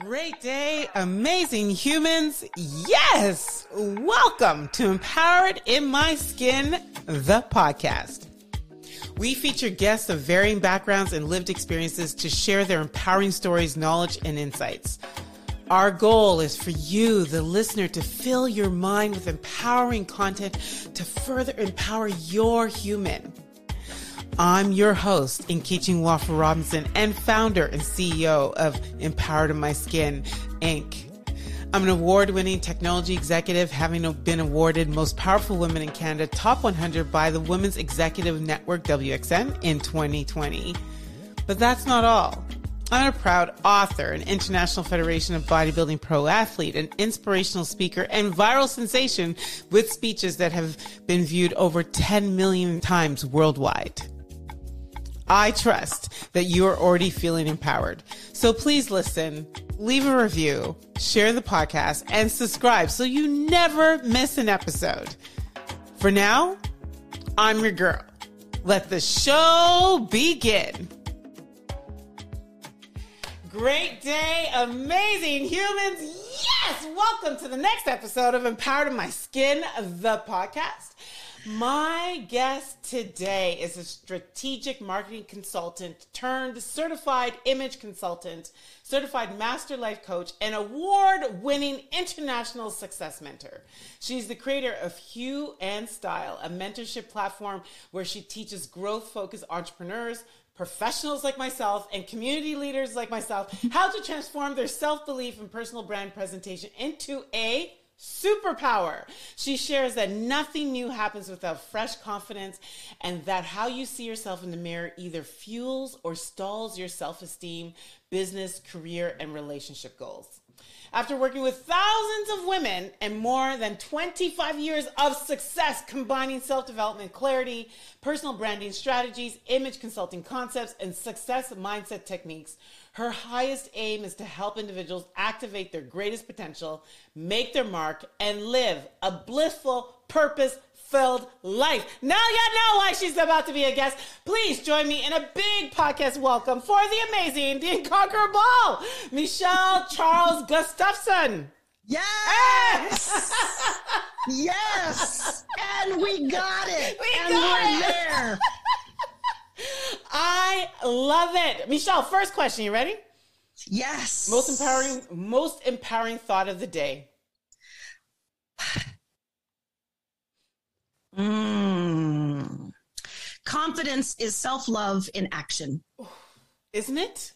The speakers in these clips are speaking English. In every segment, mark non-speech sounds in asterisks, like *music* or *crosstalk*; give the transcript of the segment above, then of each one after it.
Great day, amazing humans. Yes! Welcome to Empowered in My Skin, the podcast. We feature guests of varying backgrounds and lived experiences to share their empowering stories, knowledge, and insights. Our goal is for you, the listener, to fill your mind with empowering content to further empower your human. I'm your host, Nkechi Nwafor Robinson, and founder and CEO of Empowered in My Skin, Inc. I'm an award winning technology executive, having been awarded Most Powerful Women in Canada Top 100 by the Women's Executive Network WXN in 2020. But that's not all. I'm a proud author, an International Federation of Bodybuilding pro athlete, an inspirational speaker, and viral sensation with speeches that have been viewed over 10 million times worldwide. I trust that you are already feeling empowered. So please listen, leave a review, share the podcast, and subscribe so you never miss an episode. For now, I'm your girl. Let the show begin. Great day, amazing humans. Yes, welcome to the next episode of Empowered in My Skin, the podcast. My guest today is a strategic marketing consultant turned certified image consultant, certified master life coach, and award winning international success mentor. She's the creator of Hue and Style, a mentorship platform where she teaches growth focused entrepreneurs professionals like myself and community leaders like myself how to transform their self belief and personal brand presentation into a superpower. She shares that nothing new happens without fresh confidence and that how you see yourself in the mirror either fuels or stalls your self esteem, business, career, and relationship goals. After working with thousands of women and more than 25 years of success combining self development clarity, personal branding strategies, image consulting concepts, and success mindset techniques, her highest aim is to help individuals activate their greatest potential, make their mark, and live a blissful, purpose filled life. Now you know why she's about to be a guest. Please join me in a big podcast welcome for the amazing, the incomparable Michelle Charles Gustafson. Yes! *laughs* yes! And we got it! We and got we're it. there. *laughs* I love it. Michelle, first question, you ready? Yes. Most empowering most empowering thought of the day. Mm. Confidence is self love in action. Isn't it?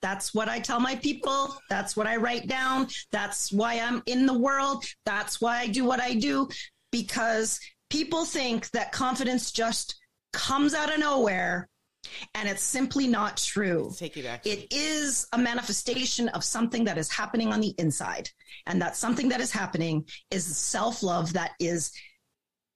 That's what I tell my people. That's what I write down. That's why I'm in the world. That's why I do what I do because people think that confidence just comes out of nowhere and it's simply not true. Take it back. It is a manifestation of something that is happening on the inside. And that something that is happening is self love that is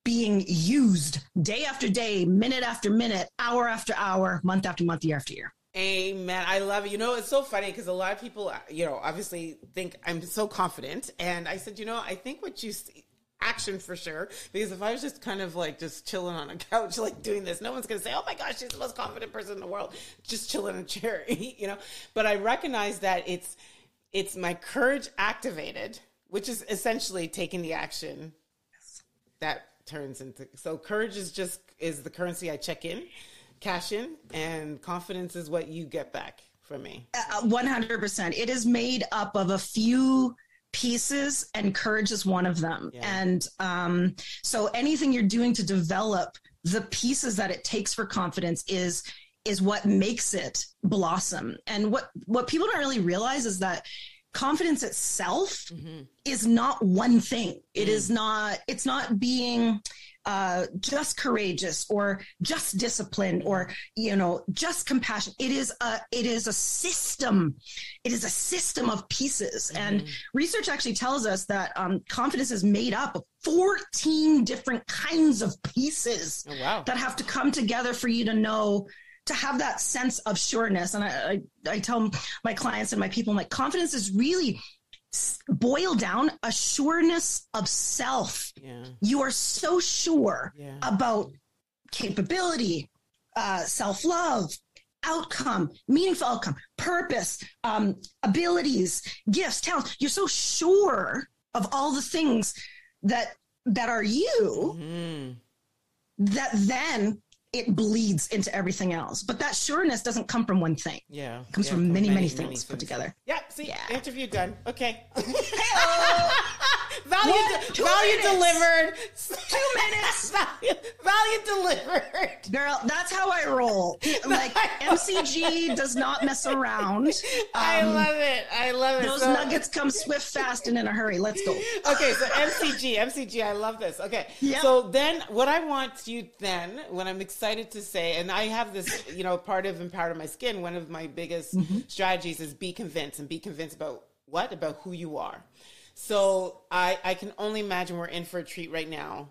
being used day after day, minute after minute, hour after hour, month after month, year after year. Amen. I love it. You know, it's so funny because a lot of people, you know, obviously think I'm so confident. And I said, you know, I think what you see, action for sure. Because if I was just kind of like just chilling on a couch, like doing this, no one's going to say, oh my gosh, she's the most confident person in the world, just chilling in a chair, *laughs* you know? But I recognize that it's, it's my courage activated, which is essentially taking the action that turns into, so courage is just, is the currency I check in cash in, and confidence is what you get back from me. Uh, 100%. It is made up of a few pieces, and courage is one of them. Yeah. And um, so anything you're doing to develop the pieces that it takes for confidence is is what makes it blossom. And what what people don't really realize is that confidence itself is not one thing. It is not it's not being uh, just courageous or just disciplined or you know just compassion. It is a it is a system. It is a system of pieces. And research actually tells us that um, confidence is made up of 14 different kinds of pieces Oh, wow. that have to come together for you to know to have that sense of sureness. And I, I, I tell my clients and my people I'm like confidence is really boil down a sureness of self Yeah. you are so sure Yeah. about capability, uh, self love, outcome, meaningful outcome, purpose, um, abilities, gifts, talents. You're so sure of all the things that that are you Mm. that then it bleeds into everything else. But that sureness doesn't come from one thing. Yeah. It comes yeah, from many, many, things put together. Yeah. See, Yeah. interview done. Okay. *laughs* *laughs* Hey-o. value, What? Two value delivered. Two minutes. *laughs* value, value delivered. Girl, that's how I roll. *laughs* Like MCG does not mess around. I Um, love it. I love it. Those So- nuggets come swift, fast, and in a hurry. Let's go. *laughs* okay, so MCG, MCG, I love this. Okay, Yeah. so then what I want you then, when I'm excited to say, and I have this, you know, part of Empower My Skin, one of my biggest Mm-hmm. strategies is be convinced and be convinced about what? About who you are. So I, I can only imagine we're in for a treat right now.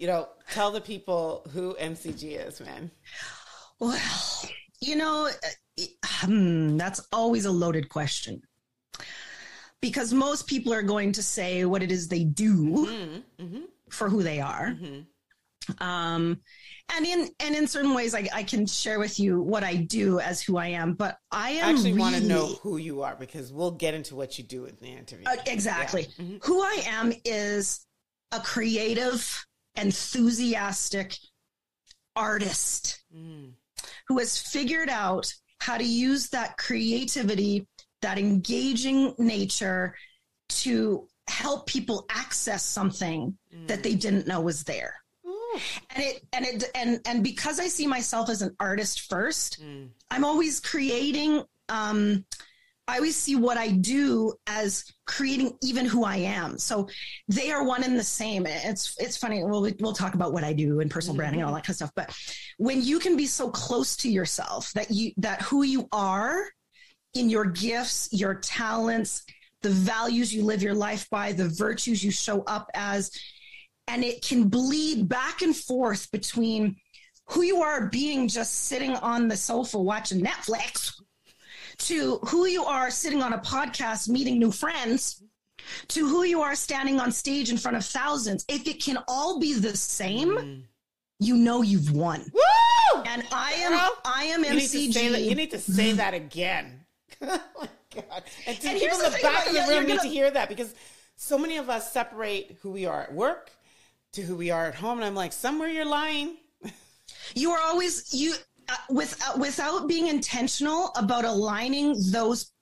You know, tell the people who MCG is, man. Well, you know, uh, hmm, that's always a loaded question. Because most people are going to say what it is they do Mm-hmm. for who they are. Um, and in and in certain ways, I, I can share with you what I do as who I am. But I I am actually really, want to know who you are because we'll get into what you do in the interview. Uh, exactly. Yeah. Mhm. Who I am is a creative, enthusiastic artist Mm. who has figured out how to use that creativity, that engaging nature to help people access something that they didn't know was there. And it and it and and because I see myself as an artist first, Mm. I'm always creating um I always see what I do as creating even who I am. So they are one and the same. It's it's funny. We'll we'll talk about what I do and personal branding and all that kind of stuff. But when you can be so close to yourself that you that who you are in your gifts, your talents, the values you live your life by, the virtues you show up as, and it can bleed back and forth between who you are being just sitting on the sofa watching Netflix to who you are sitting on a podcast meeting new friends to who you are standing on stage in front of thousands. If it can all be the same, Mm. you know you've won. Woo! And I am Girl, I am You need, that, you need to say *sighs* that again. *laughs* oh my God. And, to And people in the back of the room you're need to hear that because so many of us separate who we are at work to who we are at home. And I'm like, somewhere you're lying. You are always you uh, with uh, without being intentional about aligning those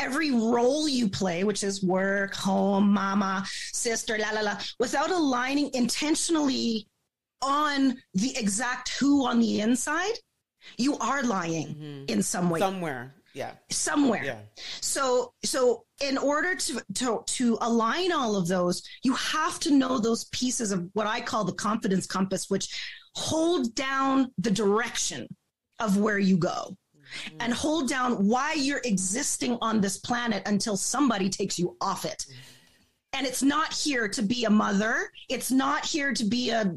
every role you play, which is work, home, mama, sister, la la la, without aligning intentionally on the exact who on the inside, you are lying in some way, Somewhere. Yeah. somewhere. Yeah. So so in order to, to to align all of those, you have to know those pieces of what I call the confidence compass, which hold down the direction of where you go. Mm-hmm. And hold down why you're existing on this planet until somebody takes you off it. Mm-hmm. And it's not here to be a mother. It's not here to be a,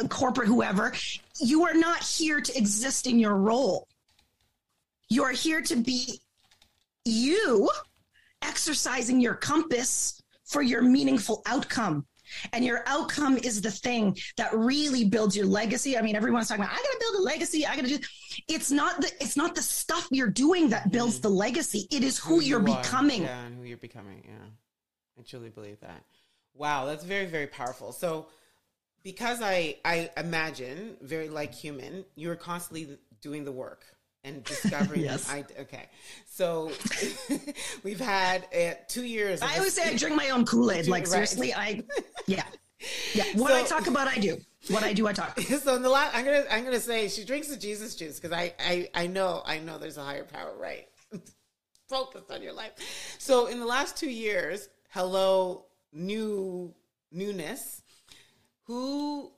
a corporate whoever. You are not here to exist in your role. You are here to be you exercising your compass for your meaningful outcome. And your outcome is the thing that really builds your legacy. I mean, everyone's talking about, I gotta build a legacy. I gotta do it's not the it's not the stuff you're doing that builds mm-hmm. the legacy. It is who, you're you becoming. Yeah, and who you're becoming. Yeah. I truly believe that. Wow, that's very, very powerful. So because I I imagine, very like human, you're constantly doing the work and discovering *laughs* Yes. I okay. So *laughs* we've had uh, two years I always say I *laughs* drink my own Kool-Aid. Like Right. seriously, I yeah. Yeah. What I talk about, I do. What I do, I talk. so in the last, I'm gonna I'm gonna say she drinks the Jesus juice because I, I I know I know there's a higher power, right? Focus on your life. So in the last two years, hello new newness. Who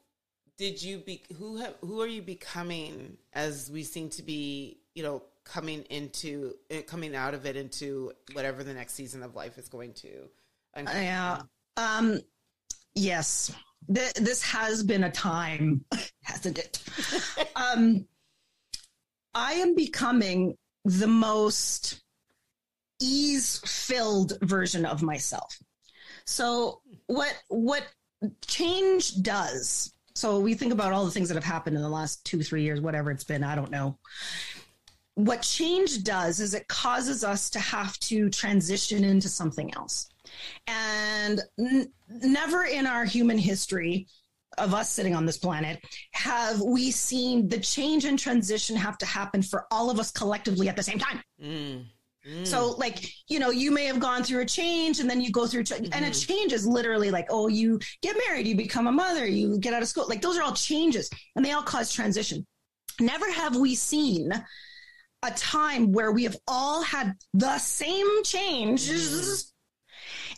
did you be? Who have who are you becoming as we seem to be? You know, coming into eh, coming out of it into whatever the next season of life is going to. unfold. Yeah. Um, yes. Th- this has been a time, *laughs* hasn't it? *laughs* um, I am becoming the most ease filled version of myself. So what what change does? So we think about all the things that have happened in the last two, three years, whatever it's been. I don't know. What change does is it causes us to have to transition into something else. And n- never in our human history of us sitting on this planet have we seen the change and transition have to happen for all of us collectively at the same time. Mm. Mm. So, like, you know, you may have gone through a change and then you go through, ch- mm-hmm. and a mm-hmm. change is literally like, oh, you get married, you become a mother, you get out of school. Like, those are all changes and they all cause transition. Never have we seen a time where we have all had the same changes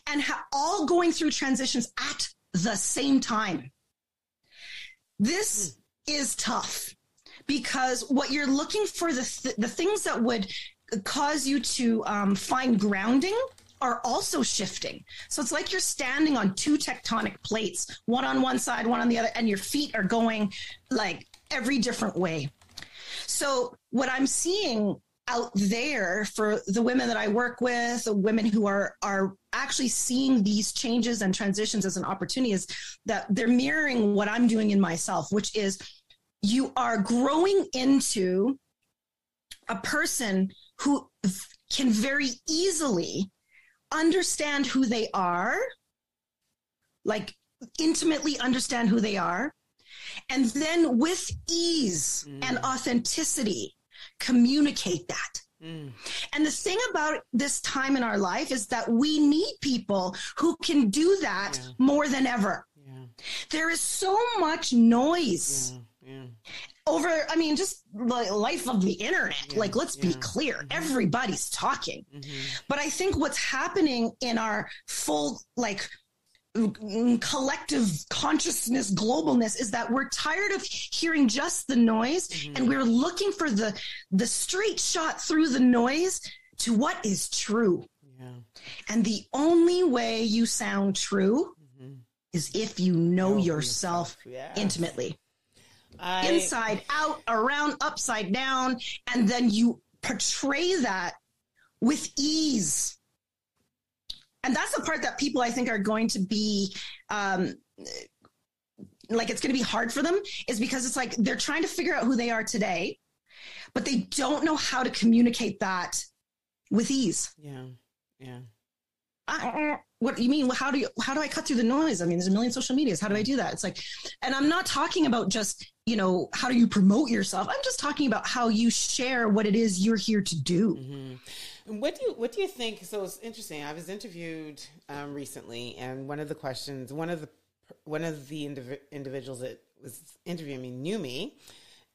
and ha- all going through transitions at the same time. This is tough because what you're looking for the th- the things that would cause you to um, find grounding are also shifting. So it's like you're standing on two tectonic plates, one on one side, one on the other, and your feet are going like every different way. So what I'm seeing out there for the women that I work with, the women who are are actually seeing these changes and transitions as an opportunity is that they're mirroring what I'm doing in myself, which is you are growing into a person who can very easily understand who they are, like intimately understand who they are, and then with ease mm. and authenticity communicate that. Mm. And the thing about this time in our life is that we need people who can do that yeah. more than ever. Yeah. There is so much noise. Yeah over i mean just the life of the internet like let's be clear mm-hmm. everybody's talking mm-hmm. but i think what's happening in our full like collective consciousness globalness is that we're tired of hearing just the noise mm-hmm. and we're looking for the the straight shot through the noise to what is true yeah. and the only way you sound true mm-hmm. is if you know, know yourself, yourself. intimately I... inside out, around, upside down, and then you portray that with ease. And that's the part that people I think are going to be um, like it's going to be hard for them is because it's like they're trying to figure out who they are today, but they don't know how to communicate that with ease. Yeah. Yeah. I, what you mean? How do you, how do I cut through the noise? I mean, there's a million social medias. How do I do that? It's like, and I'm not talking about just, you know, how do you promote yourself? I'm just talking about how you share what it is you're here to do. Mm-hmm. What do you, what do you think? So it's interesting. I was interviewed um, recently and one of the questions, one of the, one of the indiv- individuals that was interviewing me knew me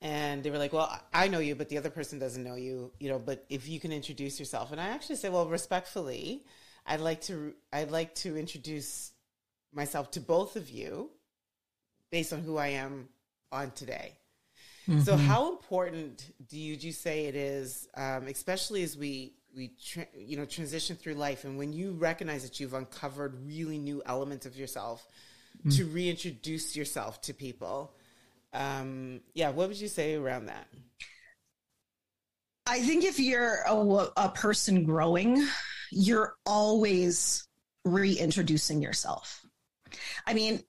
and they were like, "Well, I know you, but the other person doesn't know you, you know. But if you can introduce yourself," and I actually said, "Well, respectfully, I'd like to I'd like to introduce myself to both of you based on who I am on today. Mm-hmm. So, how important do you, do you say it is, um, especially as we we tra- you know transition through life, and when you recognize that you've uncovered really new elements of yourself, mm-hmm. to reintroduce yourself to people? Um, yeah, what would you say around that? I think if you're a, a person growing, you're always reintroducing yourself. I mean,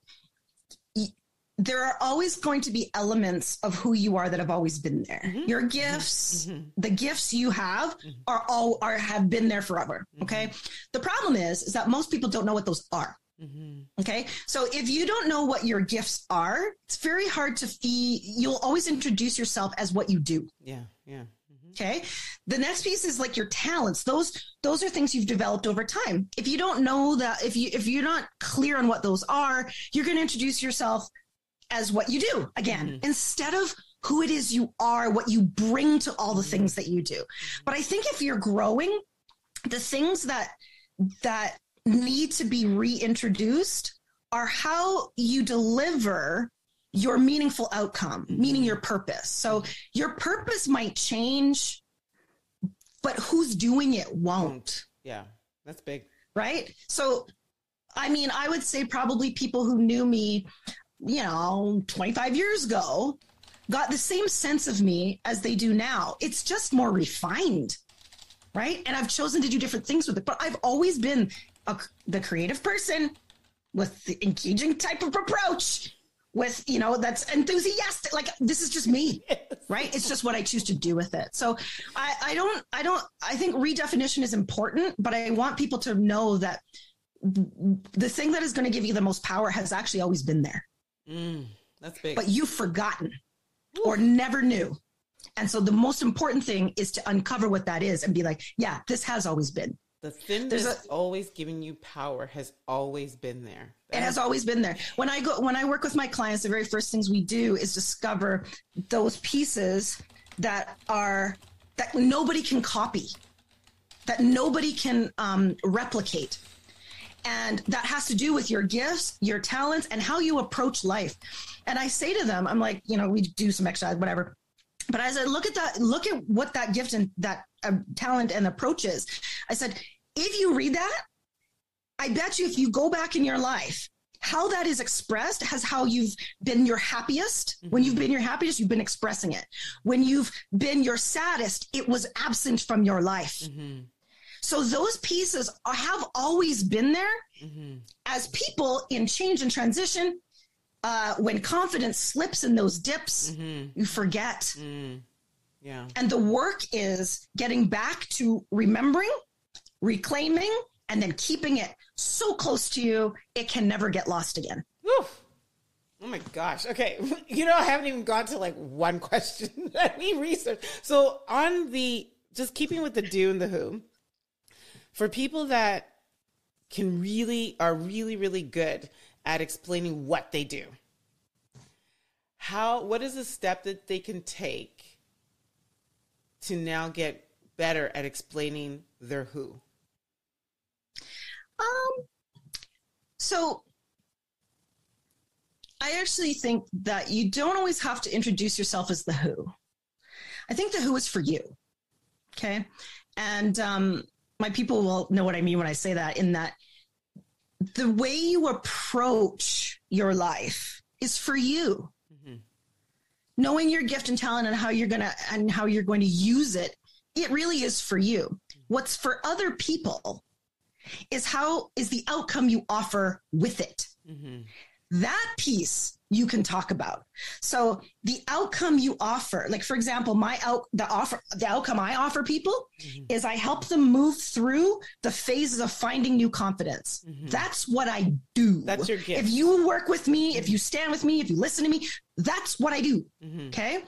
there are always going to be elements of who you are that have always been there. Mm-hmm. Your gifts, mm-hmm. the gifts you have mm-hmm. are all are have been there forever. Mm-hmm. Okay. The problem is, is that most people don't know what those are. Mm-hmm. Okay. So if you don't know what your gifts are, it's very hard to fee. You'll always introduce yourself as what you do. Yeah. Yeah. Okay. The next piece is like your talents. Those those are things you've developed over time. If you don't know that if you if you're not clear on what those are, you're going to introduce yourself as what you do again mm-hmm. instead of who it is you are, what you bring to all the mm-hmm. things that you do. But I think if you're growing, the things that that need to be reintroduced are how you deliver your meaningful outcome, mm-hmm. meaning your purpose. So your purpose might change, but who's doing it won't. Yeah, that's big. Right? So, I mean, I would say probably people who knew me, you know, 25 years ago got the same sense of me as they do now. It's just more refined. Right. And I've chosen to do different things with it, but I've always been a, the creative person with the engaging type of approach with you know that's enthusiastic like this is just me *laughs* yes. right it's just what i choose to do with it so I, I don't i don't i think redefinition is important but i want people to know that the thing that is going to give you the most power has actually always been there mm, that's big but you've forgotten Ooh. or never knew and so the most important thing is to uncover what that is and be like yeah this has always been the thing There's that's a, always giving you power has always been there. That it has always been there. When I go when I work with my clients, the very first things we do is discover those pieces that are that nobody can copy, that nobody can um, replicate. And that has to do with your gifts, your talents, and how you approach life. And I say to them, I'm like, you know, we do some exercise, whatever. But as I look at that, look at what that gift and that uh, talent and approach is. I said, if you read that, I bet you if you go back in your life, how that is expressed has how you've been your happiest. Mm-hmm. When you've been your happiest, you've been expressing it. When you've been your saddest, it was absent from your life. Mm-hmm. So those pieces have always been there. Mm-hmm. As people in change and transition, uh, when confidence slips in those dips, mm-hmm. you forget. Mm. Yeah. And the work is getting back to remembering, reclaiming, and then keeping it so close to you, it can never get lost again. Whew. Oh my gosh. Okay. *laughs* You know, I haven't even gone to like one question *laughs* that we researched. So, on the just keeping with the do and the who, for people that can really, are really, really good at explaining what they do, how, what is a step that they can take to now get better at explaining their who? Um, so I actually think that you don't always have to introduce yourself as the who. I think the who is for you. Okay. And um, my people will know what I mean when I say that, in that the way you approach your life is for you. Mm-hmm. Knowing your gift and talent and how you're gonna and how you're going to use it, it really is for you. What's for other people is how is the outcome you offer with it. Mm-hmm. That piece you can talk about. So the outcome you offer, like for example, my out the offer the outcome I offer people mm-hmm. is I help them move through the phases of finding new confidence. Mm-hmm. That's what I do. That's your gift. If you work with me, if you stand with me, if you listen to me, that's what I do. Mm-hmm. Okay?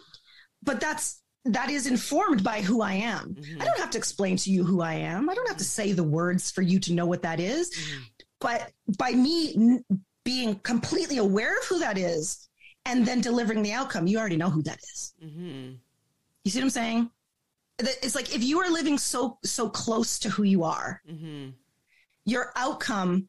But that's that is informed by who I am. Mm-hmm. I don't have to explain to you who I am. I don't have to say the words for you to know what that is. Mm-hmm. But by me being completely aware of who that is and then delivering the outcome, you already know who that is. Mm-hmm. You see what I'm saying? It's like if you are living so so close to who you are, mm-hmm. your outcome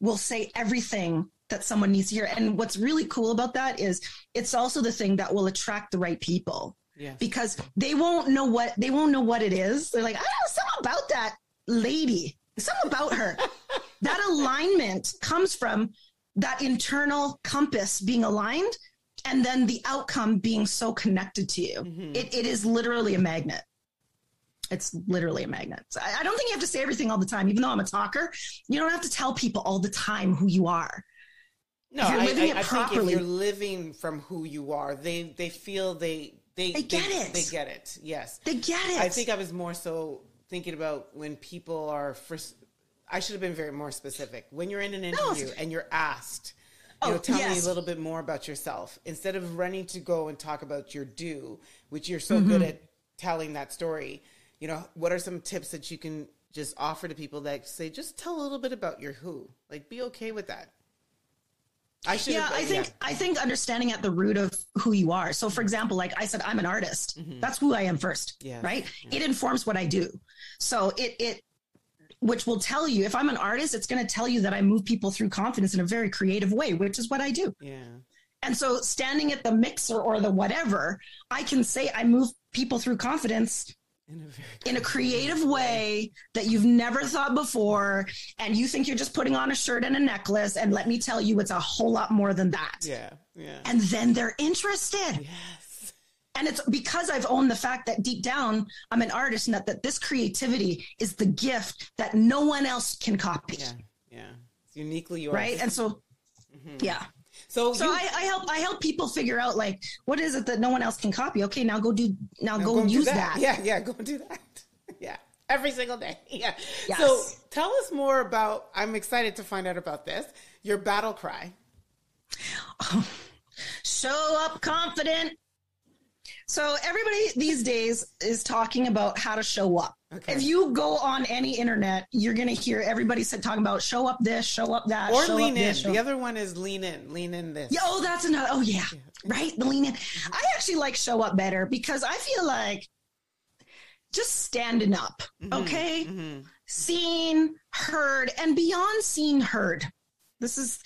will say everything that someone needs to hear. And what's really cool about that is it's also the thing that will attract the right people because they won't know what they won't know what it is. They're like, I don't know something about that lady. Something about her. *laughs* that alignment comes from that internal compass being aligned and then the outcome being so connected to you. Mm-hmm. It, it is literally a magnet. It's literally a magnet. So I, I don't think you have to say everything all the time. Even though I'm a talker, you don't have to tell people all the time who you are. No, I, I, I think if you're living from who you are, they they feel they they, they get they, it. They get it. Yes, they get it. I think I was more so thinking about when people are first. I should have been very more specific. When you're in an interview no. and you're asked, you oh, know, tell yes. me a little bit more about yourself instead of running to go and talk about your do, which you're so mm-hmm. good at telling that story. You know, what are some tips that you can just offer to people that say, just tell a little bit about your who? Like, be okay with that. I should. Yeah, I think yeah. I think understanding at the root of who you are. So, for example, like I said, I'm an artist. Mm-hmm. That's who I am first. Yeah. Right. It informs what I do. So it it which will tell you if I'm an artist, it's going to tell you that I move people through confidence in a very creative way, which is what I do. Yeah. And so, standing at the mixer or the whatever, I can say I move people through confidence in a, in a creative way that you've never thought before and you think you're just putting on a shirt and a necklace and let me tell you it's a whole lot more than that. Yeah yeah. And then they're interested. Yes. And it's because i've owned the fact that deep down i'm an artist and that, that this creativity is the gift that no one else can copy. Yeah yeah. It's uniquely yours. Right? And so mm-hmm. yeah So, So you, I, I help I help people figure out like what is it that no one else can copy. Okay, now go do now, Now go, do use that. Yeah, yeah, go do that. *laughs* Yeah, every single day. *laughs* Yeah. Yes. So tell us more about. I'm excited to find out about this. Your battle cry. *laughs* Show up confident. So everybody these days is talking about how to show up. Okay. If you go on any internet, you're gonna hear everybody said talking about show up this, show up that, Or show lean in. this, The other one is lean in. Lean in this. Yeah, oh, that's another. Oh, yeah, right. The lean in. I actually like show up better because I feel like just standing up. Okay, Mhm. seen, heard, and beyond seen, heard. This is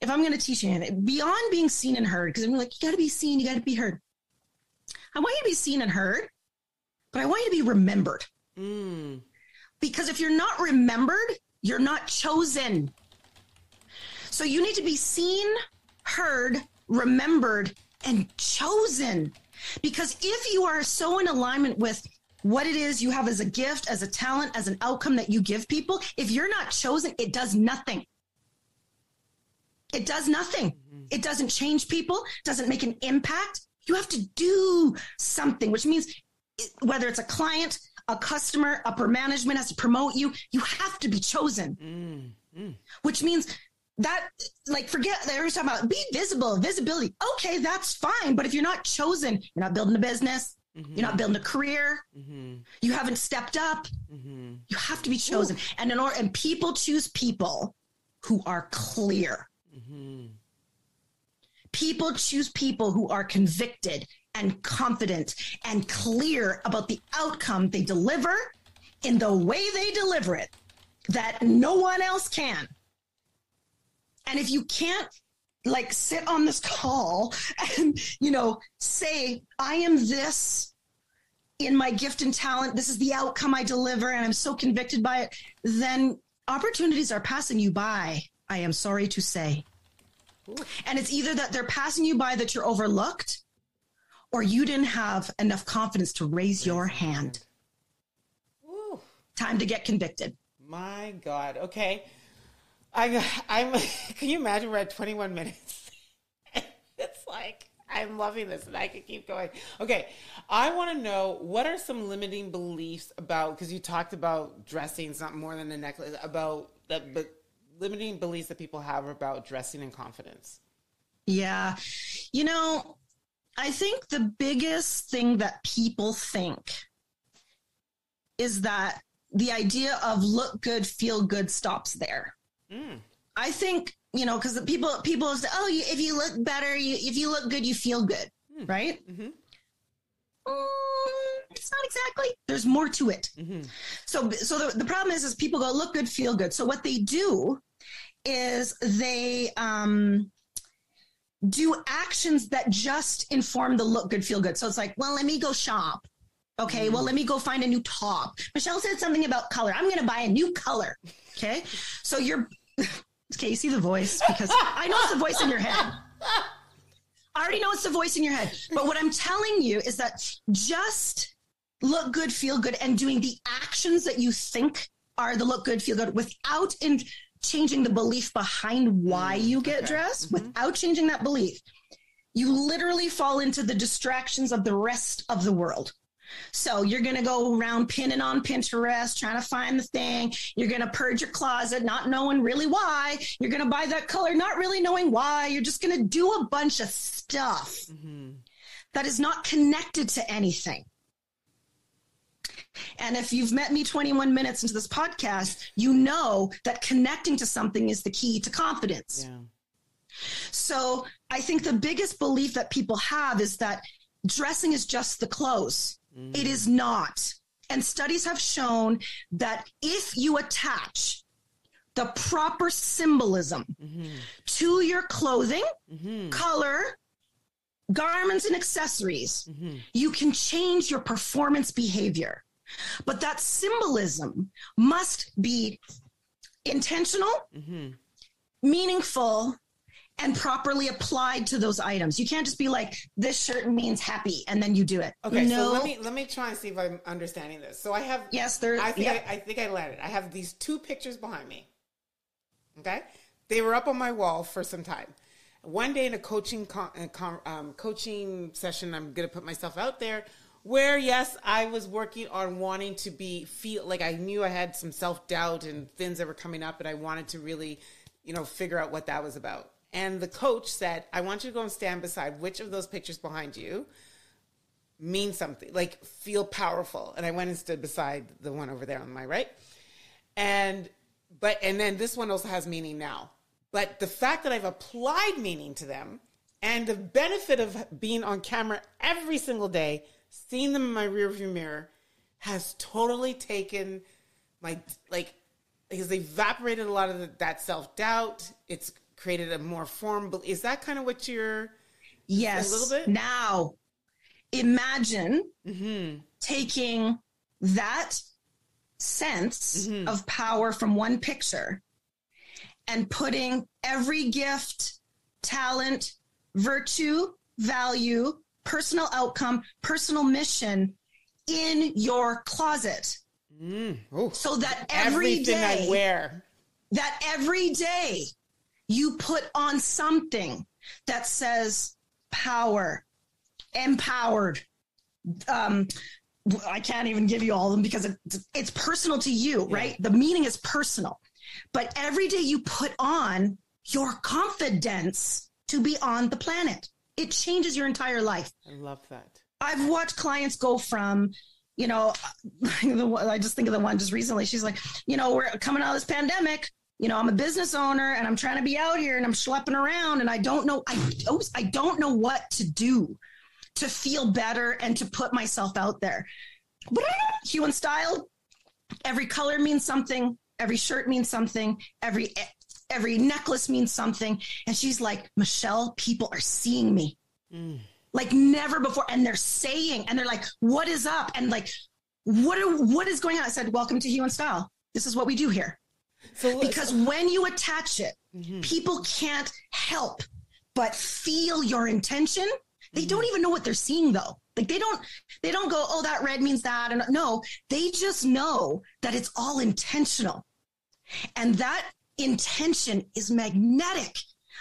if I'm going to teach you anything beyond being seen and heard, because I'm like, you got to be seen, you got to be heard. I want you to be seen and heard, but I want you to be remembered. Mm. Because if you're not remembered, you're not chosen. So you need to be seen, heard, remembered, and chosen. Because if you are so in alignment with what it is you have as a gift, as a talent, as an outcome that you give people, if you're not chosen, it does nothing. It does nothing. It doesn't change people, doesn't make an impact. You have to do something, which means whether it's a client, a customer, upper management has to promote you, you have to be chosen, Mm. which means that, like, forget that everyone's talking about be visible, visibility. Okay, that's fine. But if you're not chosen, you're not building a business, you're not building a career, Mhm. you haven't stepped up, Mhm. you have to be chosen. And in order, and people choose people who are clear. Mhm. People choose people who are convicted and confident and clear about the outcome they deliver in the way they deliver it that no one else can. And if you can't like sit on this call and, you know, say, I am this in my gift and talent, this is the outcome I deliver, and I'm so convicted by it, then opportunities are passing you by. I am sorry to say. And it's either that they're passing you by that you're overlooked or you didn't have enough confidence to raise your hand. Ooh. Time to get convicted. My God. Okay. I'm, I'm. *laughs* Can you imagine? We're at 21 minutes. *laughs* it's like I'm loving this, and I could keep going. Okay, I want to know what are some limiting beliefs about because you talked about dressing it's not more than a necklace about that, but limiting beliefs that people have about dressing and confidence. Yeah. You know, I think the biggest thing that people think is that the idea of look good, feel good stops there. Mm. I think, you know, because people people say, oh, you, if you look better, you, if you look good, you feel good, right? Mhm. Mm, it's not exactly. There's more to it. Mm-hmm. So, so the, the problem is, is people go look good, feel good. So what they do is they um, do actions that just inform the look good, feel good. So it's like, well, let me go shop. Okay, well, let me go find a new top. Michelle said something about color. I'm going to buy a new color. Okay, so you're *laughs* okay. You see the voice because I know it's the voice in your head. I already know it's the voice in your head. But what I'm telling you is that just look good, feel good, and doing the actions that you think are the look good, feel good without in changing the belief behind why you get okay. dressed, without changing that belief, you literally fall into the distractions of the rest of the world. So you're going to go around pinning on Pinterest, trying to find the thing. You're going to purge your closet, not knowing really why. You're going to buy that color, not really knowing why. You're just going to do a bunch of stuff Mm-hmm. that is not connected to anything. And if you've met me 21 minutes into this podcast, you know that connecting to something is the key to confidence. Yeah. So I think the biggest belief that people have is that dressing is just the clothes. It is not. And studies have shown that if you attach the proper symbolism Mm-hmm. to your clothing, Mm-hmm. color, garments, and accessories, Mm-hmm. you can change your performance behavior. But that symbolism must be intentional, Mm-hmm. meaningful, and properly applied to those items. You can't just be like, this shirt means happy, and then you do it. Okay, no. so let me let me try and see if I'm understanding this. So I have yes, there. I think yeah. I, I think I landed. I have these two pictures behind me. Okay, they were up on my wall for some time. one day in a coaching con, uh, um, coaching session, I'm gonna put myself out there. Where yes, I was working on wanting to be feel like I knew I had some self doubt and things that were coming up, and I wanted to really, you know, figure out what that was about. And the coach said, "I want you to go and stand beside which of those pictures behind you mean something, like feel powerful." And I went and stood beside the one over there on my right, and but and then this one also has meaning now. But the fact that I've applied meaning to them and the benefit of being on camera every single day, seeing them in my rearview mirror, has totally taken my like has evaporated a lot of the, that self doubt. It's created a more form. Is that kind of what you're? Yes. A little bit now. Imagine mm-hmm. taking that sense mm-hmm. of power from one picture and putting every gift, talent, virtue, value, personal outcome, personal mission in your closet. Mm. So that every Everything day, I wear. that every day you put on something that says power, empowered, um, I can't even give you all of them because it's, it's personal to you, yeah. right? The meaning is personal. But every day you put on your confidence to be on the planet, it changes your entire life. I love that. I've watched clients go from, you know, *laughs* I just think of the one just recently. She's like, you know, we're coming out of this pandemic. You know, I'm a business owner and I'm trying to be out here and I'm schlepping around and I don't know, I, I don't know what to do to feel better and to put myself out there. Hue and style, every color means something every shirt means something every every necklace means something and she's like michelle people are seeing me mm. like never before and they're saying and they're like what is up and like what are, what is going on i said welcome to hue and style this is what we do here so because when you attach it mm-hmm. people can't help but feel your intention they mm-hmm. don't even know what they're seeing though like they don't they don't go, oh, that red means that. And no, they just know that it's all intentional. And that intention is magnetic.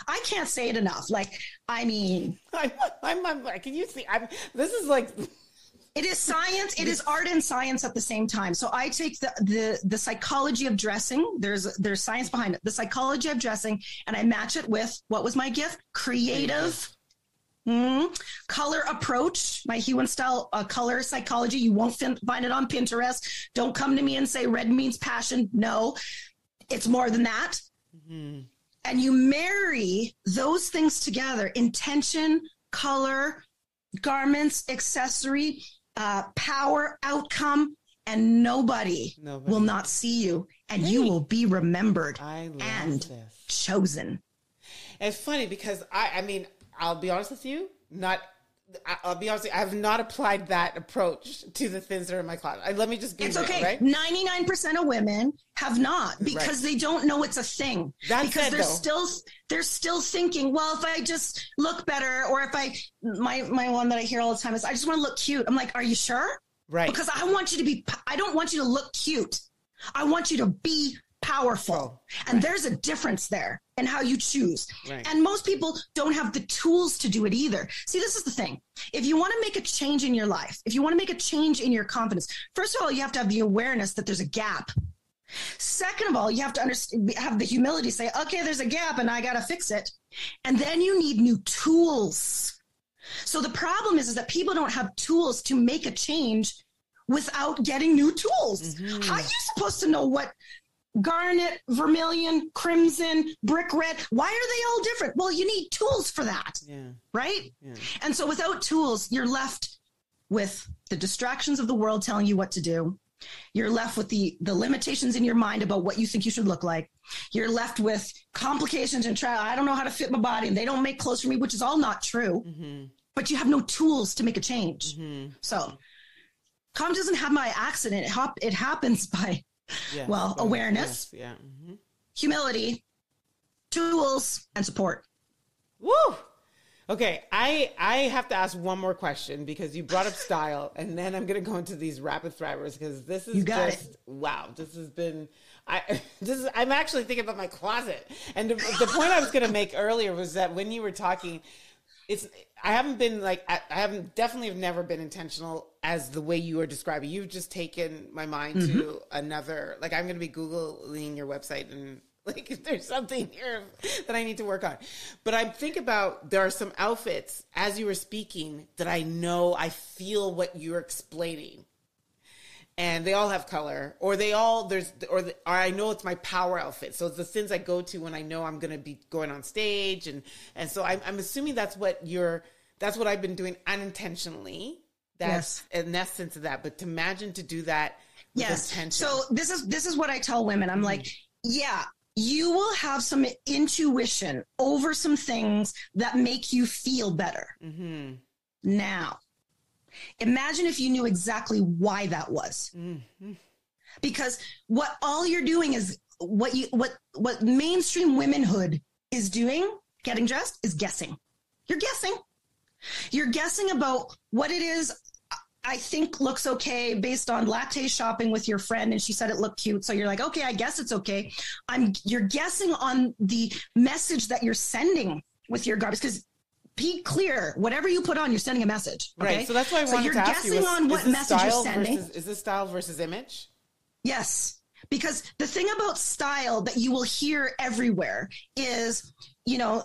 I can't say it enough. Like, I mean, *laughs* I'm, I'm, I'm can you see? I'm, this is like, it is science. It is art and science at the same time. So I take the, the, the psychology of dressing. There's, there's science behind it. The psychology of dressing and I match it with what was my gift? Creative Mm-hmm. Color approach, my hue and style uh, color psychology. You won't fin- find it on Pinterest. Don't come to me and say red means passion. No, it's more than that. Mm-hmm. And you marry those things together intention, color, garments, accessory, uh, power, outcome, and nobody, nobody, will not see you, and hey. you will be remembered and this. chosen. It's funny because I, I mean, I'll be honest with you, not. I'll be honest. I have not applied that approach to the things that are in my closet. Let me just be it's real, okay. Ninety nine percent of women have not because right. they don't know it's a thing. That's because it, they're though. still they're still thinking, well, if I just look better, or if I my my one that I hear all the time is, I just want to look cute. I'm like, are you sure? Right. Because I want you to be. I don't want you to look cute. I want you to be powerful. Oh. And right. there's a difference there in how you choose. Right. And most people don't have the tools to do it either. See, this is the thing. If you want to make a change in your life, if you want to make a change in your confidence, first of all, you have to have the awareness that there's a gap. Second of all, you have to understand, have the humility say, okay, there's a gap and I got to fix it. And then you need new tools. So the problem is, is that people don't have tools to make a change without getting new tools. Mm-hmm. How are you supposed to know what garnet, vermilion, crimson, brick red. Why are they all different? Well, you need tools for that. Yeah. Right? Yeah. And so without tools, you're left with the distractions of the world telling you what to do. You're left with the the limitations in your mind about what you think you should look like. You're left with complications and trial. I don't know how to fit my body, and they don't make clothes for me, which is all not true. Mm-hmm. But you have no tools to make a change. Mm-hmm. So, calm doesn't have my accident. It, hop, it happens *laughs* by Yes, well, awareness, yes, yeah. Mm-hmm. humility, tools, and support. Woo! Okay, I I have to ask one more question because you brought up style, and then I'm gonna go into these rapid thrivers because this is just wow. This has been I *laughs* this is I'm actually thinking about my closet, and the, the point I was gonna make earlier was that when you were talking, it's I haven't been like I, I haven't definitely have never been intentional as the way you are describing. You've just taken my mind to mm-hmm. another. Like I'm gonna be googling your website and *laughs* like if there's something here that I need to work on. But I think about there are some outfits as you were speaking that I know I feel what you're explaining. And they all have color, or they all there's, or, the, or I know it's my power outfit. So it's the things I go to when I know I'm going to be going on stage, and and so I'm, I'm assuming that's what you're, that's what I've been doing unintentionally. That's an essence of that. But to imagine to do that, with Yes. intention. So this is this is what I tell women. I'm like, yeah, you will have some intuition over some things that make you feel better. Mhm. Now, imagine if you knew exactly why that was. Mhm. Because what all you're doing is what you what what mainstream womanhood is doing, getting dressed, is guessing. You're guessing. You're guessing about what it is I think looks okay based on latte shopping with your friend and she said it looked cute. So you're like, okay, I guess it's okay. I'm you're guessing on the message that you're sending with your garbage because be clear, whatever you put on, you're sending a message. Okay. Right. So that's why I So wanted you're to ask you: guessing is, on is what message you're sending. Versus, is this style versus image? Yes. Because the thing about style that you will hear everywhere is, you know,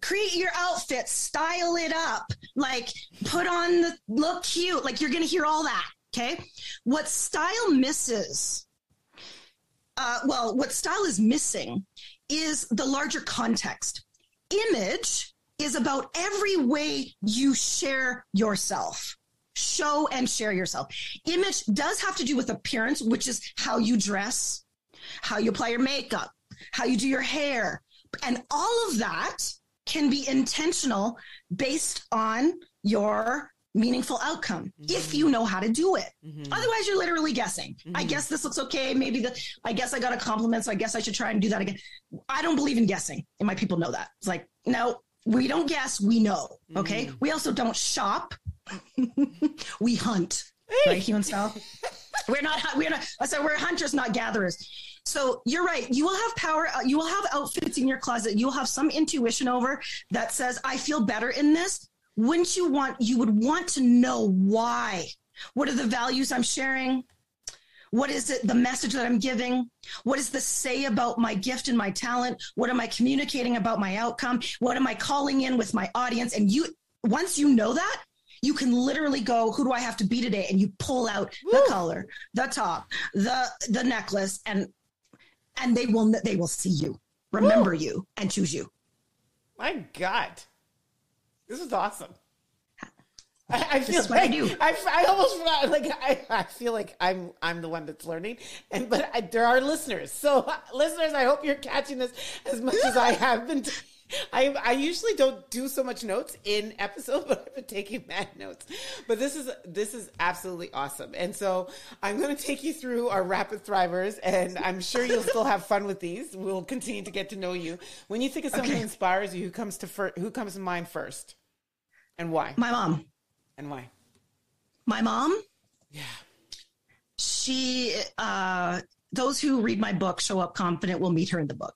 create your outfit, style it up, like put on the look cute. Like you're going to hear all that. Okay. What style misses, uh, well, what style is missing is the larger context. Image is about every way you share yourself show and share yourself. Image does have to do with appearance, which is how you dress, how you apply your makeup, how you do your hair. And all of that can be intentional based on your meaningful outcome mm-hmm. if you know how to do it. Mm-hmm. Otherwise, you're literally guessing. I mm-hmm. guess this looks okay. Maybe the, I guess I got a compliment, so I guess I should try and do that again. I don't believe in guessing, and my people know that. It's like, no, we don't guess, we know. Okay. We also don't shop. *laughs* we hunt, right? Hue and Style. we're not. We're not. I said we're hunters, not gatherers. So you're right. You will have power. uh, You will have outfits in your closet. You'll have some intuition over that says, "I feel better in this." Wouldn't you want? You would want to know why. What are the values I'm sharing? What is it, the message that I'm giving? What does this say about my gift and my talent? What am I communicating about my outcome? What am I calling in with my audience? And you, once you know that, you can literally go, who do I have to be today? And you pull out the color, the top, the the necklace, and and they will they will see you, remember you, and choose you. My God, this is awesome. I, I feel what I like do. I, I almost forgot. Like I, I feel like I'm I'm the one that's learning, and but I, there are listeners. So listeners, I hope you're catching this as much as I have been. T- I I usually don't do so much notes in episodes, *laughs* but I've been taking mad notes. But this is this is absolutely awesome, and so I'm going to take you through our rapid thrivers, and I'm sure you'll still have fun with these. We'll continue to get to know you. When you think of someone Okay. who inspires you, who comes to fir- who comes to mind first, and why? My mom, And why? my mom, Yeah. she uh those who read my book show up confident will meet her in the book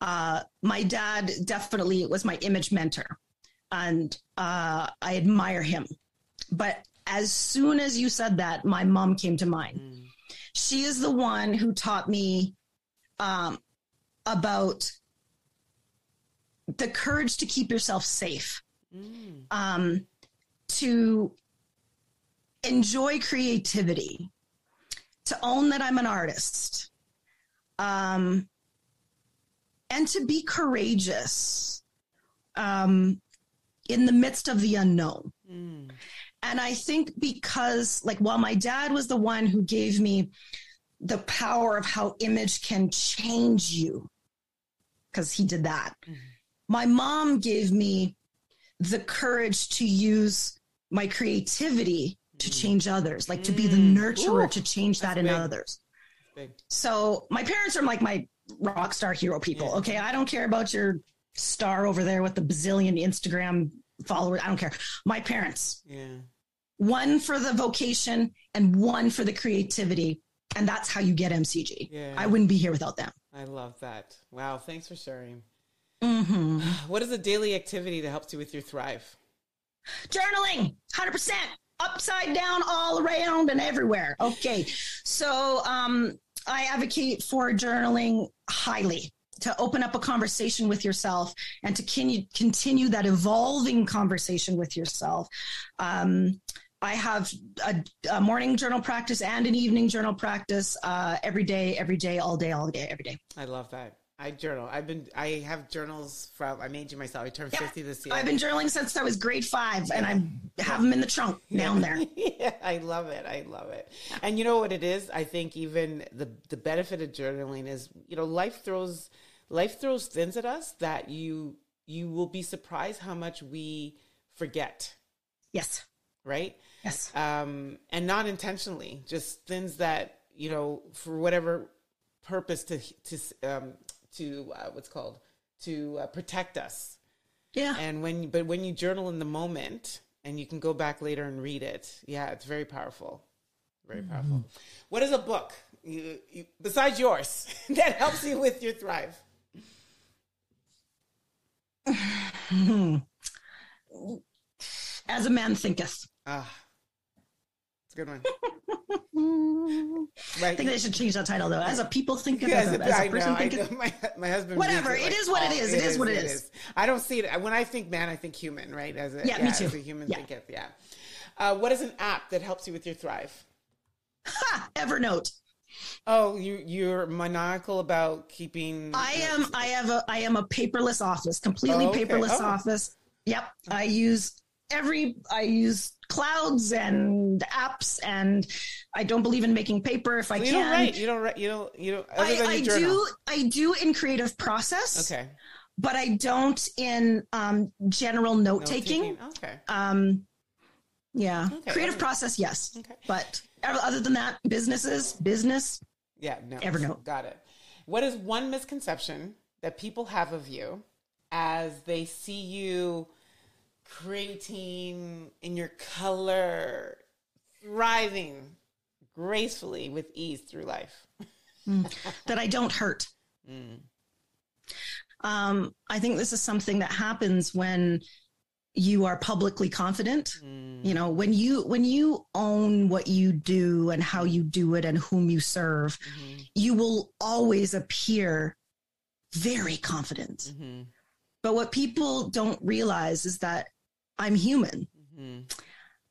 uh my dad definitely was my image mentor and uh i admire him. But as soon as you said that my mom came to mind. She is the one who taught me um about the courage to keep yourself safe. Um to enjoy creativity, to own that I'm an artist, um, and to be courageous um, in the midst of the unknown. Hmm. And I think because, like, while my dad was the one who gave me the power of how image can change you, because he did that, hmm. my mom gave me the courage to use my creativity to hmm. change others, like to be the nurturer Ooh, to change that in big. others. Big. So my parents are like my rock star hero people. Okay. I don't care about your star over there with the bazillion Instagram followers. I don't care. My parents. Yeah. One for the vocation and one for the creativity. And that's how you get MCG. Yeah. I wouldn't be here without them. I love that. Wow. Thanks for sharing. hmm *sighs* What is a daily activity that helps you with your thrive? Journaling, 100%. Upside down, all around, and everywhere. Okay. So um, I advocate for journaling highly to open up a conversation with yourself and to continue, that evolving conversation with yourself. Um, I have a, a morning journal practice and an evening journal practice uh, every day, every day, all day, all day, every day. I love that. I journal. I've been. I have journals from. I made you myself. I turned Yeah. fifty this year. I've been journaling since I was grade five, and I have them in the trunk down there. *laughs* yeah, I love it. I love it. And you know what it is? I think even the the benefit of journaling is, you know, life throws life throws things at us that you you will be surprised how much we forget, Yes, right? yes. Um, and not intentionally, just things that you know for whatever purpose to to um, to uh, what's called to uh, protect us. Yeah. And when but when you journal in the moment and you can go back later and read it, yeah, it's very powerful. Very powerful. What is a book you, you, besides yours *laughs* that helps you with your thrive? *sighs* As a man thinketh. Ah, good one. *laughs* I think they should change that title though. As a people think of Yes, as a, as a person know, thinketh. know. *laughs* My, my husband. Whatever, it is what it oh, is, it is what it is. I don't see it when I think man. I think human, right? As a, Yeah, me too. As a human Yeah. thinketh, yeah. Uh, what is an app that helps you with your thrive? Ha! Evernote. Oh, you you're maniacal about keeping. I am. I have a. I am a paperless office. Completely Oh, okay. paperless Oh. office. Yep. I use every. I use clouds and apps, and I don't believe in making paper if I you can. don't write. You don't write. You don't. You don't. Other I, than I do. I do in creative process. Okay. But I don't in um, general note No taking. Okay. Um, yeah, Okay, creative every- process, yes. Okay. But other than that, businesses, business. Yeah. No. Evernote. Got it. What is one misconception that people have of you as they see you creating in your color, thriving gracefully with ease through life? that I don't hurt. Mm. Um, I think this is something that happens when you are publicly confident. Mm. You know, when you when you own what you do and how you do it and whom you serve, Mhm. you will always appear very confident. Mhm. But what people don't realize is that I'm human. Mhm.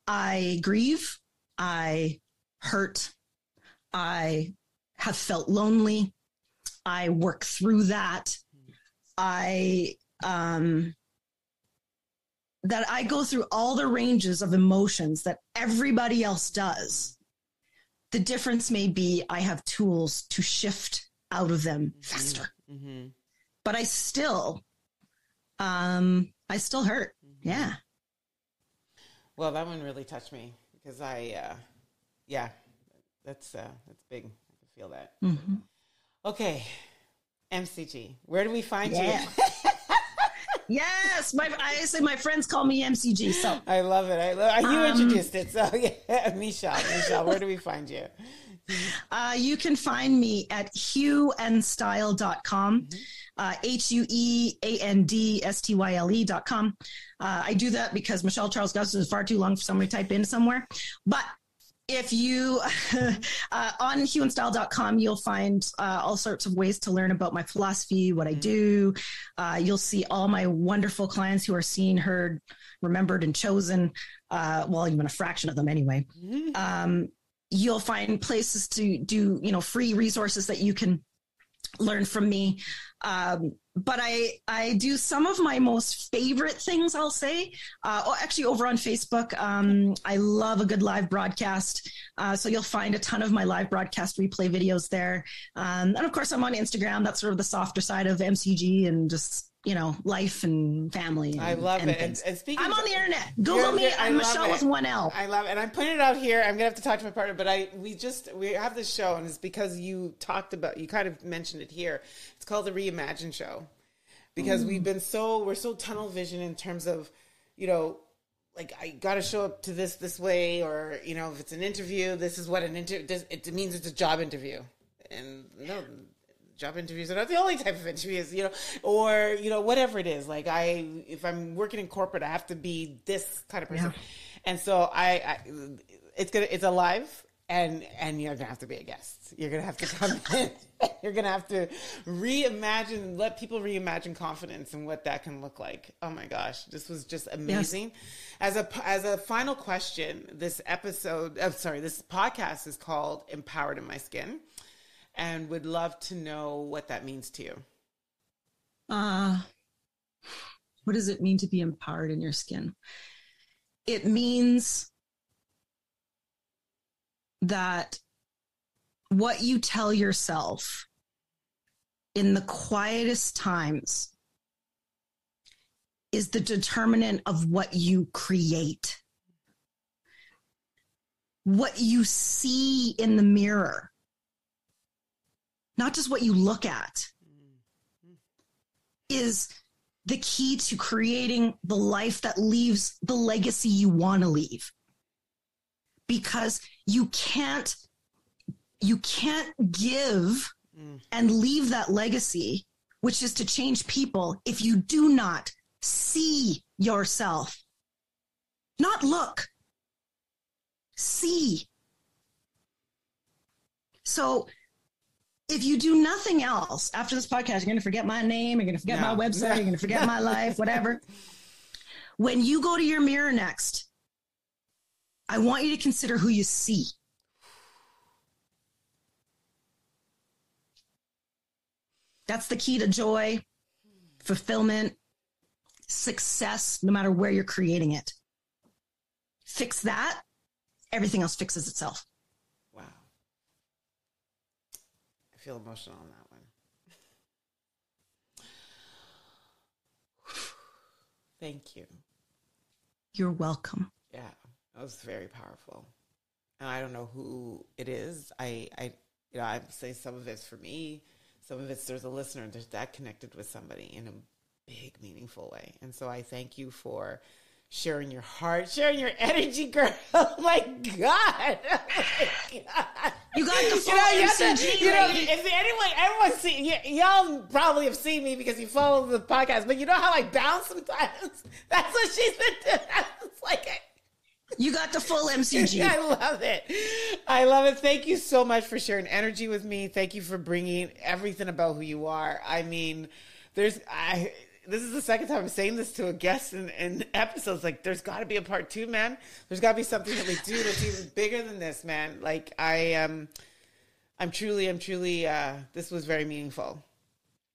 I grieve, I hurt, I have felt lonely, I work through that. I um that I go through all the ranges of emotions that everybody else does. The difference may be I have tools to shift out of them faster. Mhm. But I still um I still hurt. Yeah. Well, that one really touched me because I, uh, yeah, that's uh, that's big. I can feel that. Mhm. Okay, MCG. Where do we find Yeah. you? *laughs* Yes, my I say my friends call me MCG. So I love it. I love. You Um, introduced it, so *laughs* yeah. Michele, Michele, where do we find you? Uh, you can find me at hueandstyle.com, uh, H U E A N D S T Y L E.com. Uh, I do that because Michele Charles Gus is far too long for somebody to type in somewhere. But if you *laughs* uh, on hueandstyle.com you'll find uh, all sorts of ways to learn about my philosophy what i do. Uh, you'll see all my wonderful clients who are seen heard remembered and chosen uh, well even a fraction of them anyway. Um, you'll find places to do you know free resources that you can learn from me. Um, but i i do some of my most favorite things i'll say. Uh, oh, actually over on facebook um, i love a good live broadcast. Uh, so you'll find a ton of my live broadcast replay videos there. Um, and of course i'm on instagram. That's sort of the softer side of mcg and just you know life and family and, I love and it. And, and, speaking, I'm on the internet google me i'm michele it. with one l I love it. And I'm putting it out here. I'm gonna have to talk to my partner, but I we just we have this show, and it's because you talked about you kind of mentioned it here. It's called the Reimagine Show because we've been so we're so tunnel vision in terms of you know like I got to show up to this this way, or you know, if it's an interview, this is what an interview. It means it's a job interview, and no, job interviews are not the only type of interviews, you know, or you know, whatever it is. Like I, if I'm working in corporate, I have to be this kind of person, yeah. and so I, I, it's gonna, it's alive, and and you're gonna have to be a guest. You're gonna have to come *laughs* in. You're gonna have to reimagine, let people reimagine confidence and what that can look like. Oh my gosh, this was just amazing. Yes. As a as a final question, this episode, I'm sorry, this podcast is called "Empowered in My Skin," and would love to know what that means to you. Uh what does it mean to be empowered in your skin? It means that what you tell yourself in the quietest times is the determinant of what you create. What you see in the mirror, not just what you look at, is the key to creating the life that leaves the legacy you want to leave. Because you can't you can't give mm. and leave that legacy, which is to change people, if you do not see yourself. Not look, see. So if you do nothing else after this podcast, you're going to forget my name, you're going to forget no. my website, you're going to forget my life, *laughs* whatever. When you go to your mirror next, I want you to consider who you see. That's the key to joy, fulfillment, success, no matter where you're creating it. Fix that, everything else fixes itself. Wow. I feel emotional on that one. *sighs* Thank you. You're welcome. Yeah, that was very powerful. And I don't know who it is. I, I, you know, I say some of it's for me some of it's there's a listener that connected with somebody in a big meaningful way and so i thank you for sharing your heart sharing your energy girl *laughs* oh my god, oh my god. you got the full you know, MCG, you know, if anyone everyone see y- y'all probably have seen me because you follow the podcast but you know how i bounce sometimes *laughs* that's what she's been doing it's like you got the full *laughs* MCG. I love it. I love it. Thank you so much for sharing energy with me. Thank you for bringing everything about who you are. I mean, there's I this is the second time I'm saying this to a guest in, in episodes. Like, there's got to be a part two, man. There's got to be something that we do that's even bigger than this, man. Like, I am, um, I'm truly, I'm truly. Uh, this was very meaningful.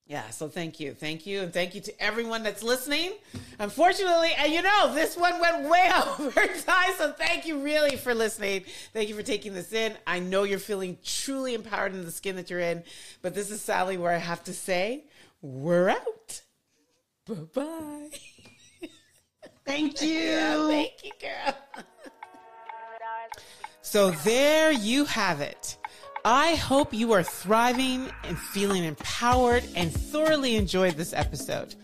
Yeah, so thank you. Thank you. And thank you to everyone that's listening. Unfortunately, and you know, this one went way *laughs* over time. So thank you really for listening. Thank you for taking this in. I know you're feeling truly empowered in the skin that you're in. But this is sadly where I have to say, we're out. Bye bye. Thank *laughs* you. Thank you, girl. so there you have it. I hope you are thriving and feeling empowered and thoroughly enjoyed this episode.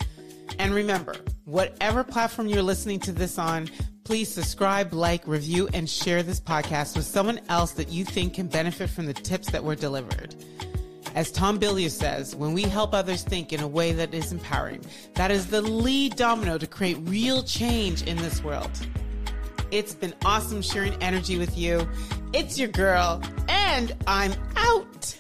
And remember, whatever platform you're listening to this on, please subscribe, like, review, and share this podcast with someone else that you think can benefit from the tips that were delivered. As Tom Bilyeu says, when we help others think in a way that is empowering, that is the lead domino to create real change in this world. It's been awesome sharing energy with you. It's your girl, and I'm out.